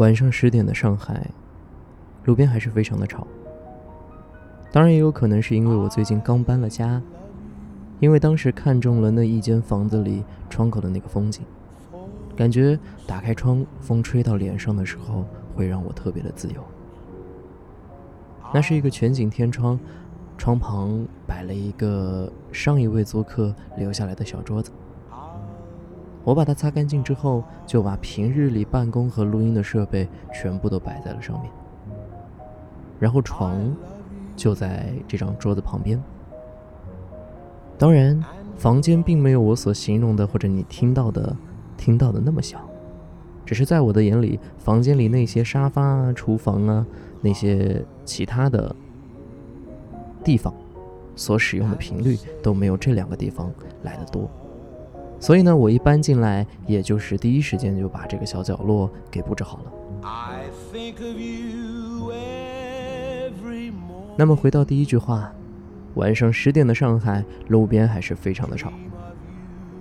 晚上十点的上海，路边还是非常的吵。当然，也有可能是因为我最近刚搬了家，因为当时看中了那一间房子里窗口的那个风景，感觉打开窗，风吹到脸上的时候，会让我特别的自由。那是一个全景天窗，窗旁摆了一个上一位租客留下来的小桌子。我把它擦干净之后，就把平日里办公和录音的设备全部都摆在了上面。然后床就在这张桌子旁边。当然，房间并没有我所形容的或者你听到的听到的那么小，只是在我的眼里，房间里那些沙发啊、厨房啊那些其他的地方所使用的频率都没有这两个地方来的多。所以呢，我一搬进来，也就是第一时间就把这个小角落给布置好了。那么回到第一句话，晚上十点的上海路边还是非常的吵，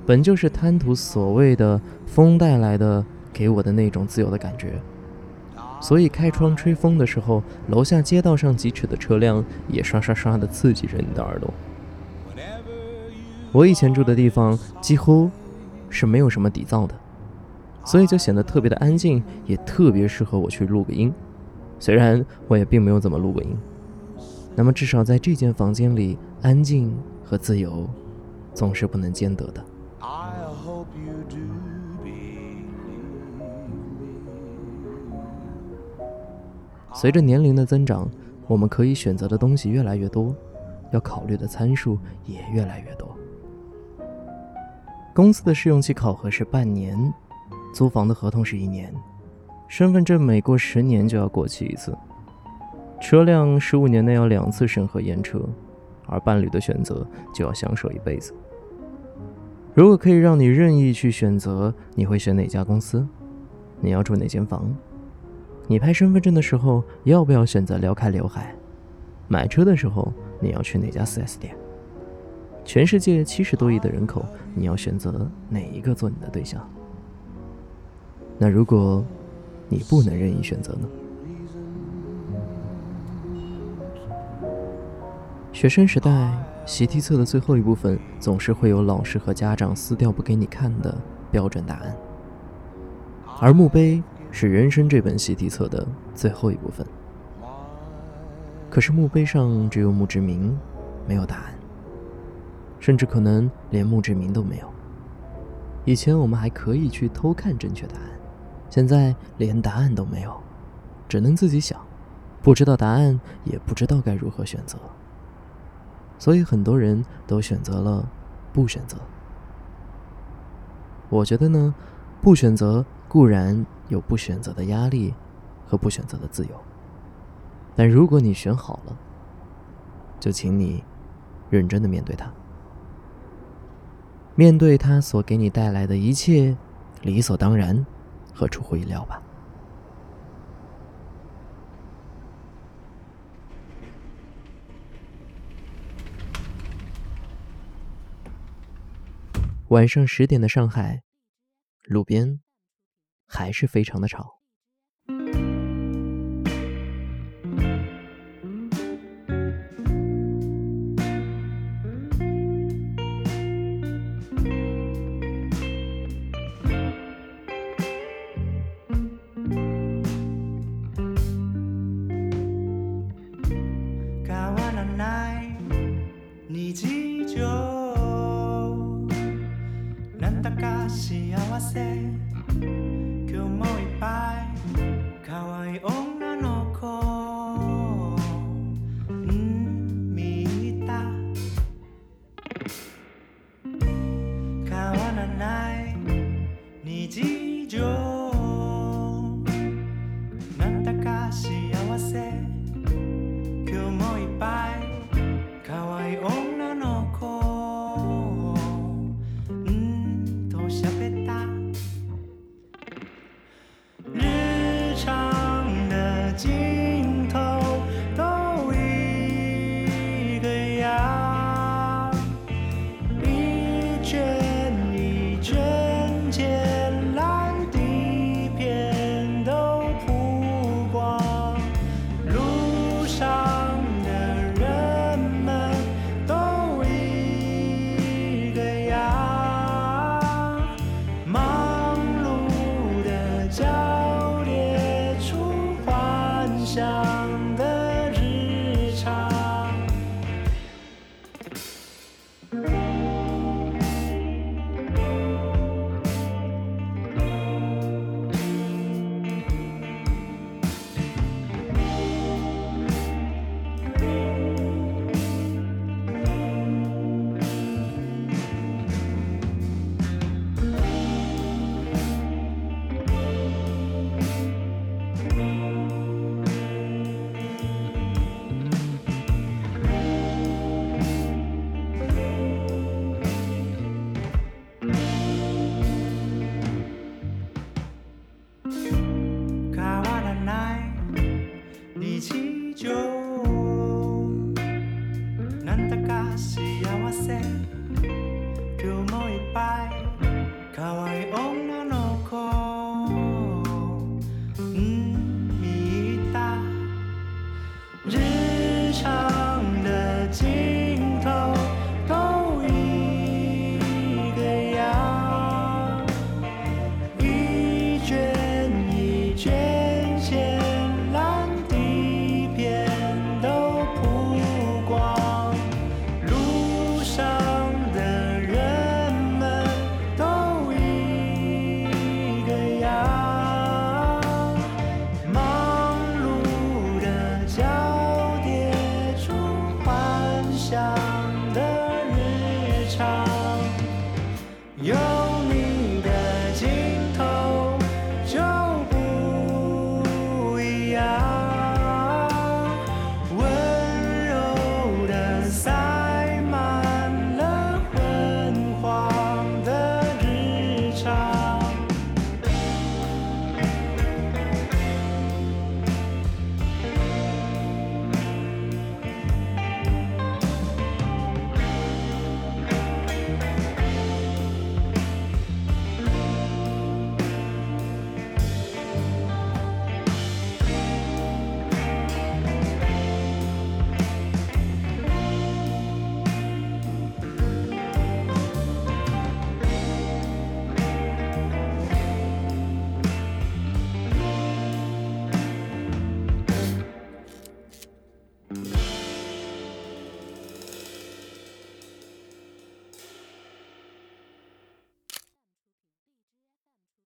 本就是贪图所谓的风带来的给我的那种自由的感觉，所以开窗吹风的时候，楼下街道上疾驰的车辆也刷刷刷的刺激着你的耳朵。我以前住的地方几乎是没有什么底噪的，所以就显得特别的安静，也特别适合我去录个音。虽然我也并没有怎么录过音，那么至少在这间房间里，安静和自由总是不能兼得的。随着年龄的增长，我们可以选择的东西越来越多，要考虑的参数也越来越多。公司的试用期考核是半年，租房的合同是一年，身份证每过十年就要过期一次，车辆十五年内要两次审核验车，而伴侣的选择就要相守一辈子。如果可以让你任意去选择，你会选哪家公司？你要住哪间房？你拍身份证的时候要不要选择撩开刘海？买车的时候你要去哪家 4S 店？全世界七十多亿的人口，你要选择哪一个做你的对象？那如果你不能任意选择呢？学生时代习题册的最后一部分，总是会有老师和家长撕掉不给你看的标准答案，而墓碑是人生这本习题册的最后一部分。可是墓碑上只有墓志铭，没有答案。甚至可能连墓志铭都没有。以前我们还可以去偷看正确答案，现在连答案都没有，只能自己想，不知道答案，也不知道该如何选择。所以很多人都选择了不选择。我觉得呢，不选择固然有不选择的压力和不选择的自由，但如果你选好了，就请你认真的面对它。面对他所给你带来的一切，理所当然和出乎意料吧。晚上十点的上海，路边还是非常的吵。rejoice.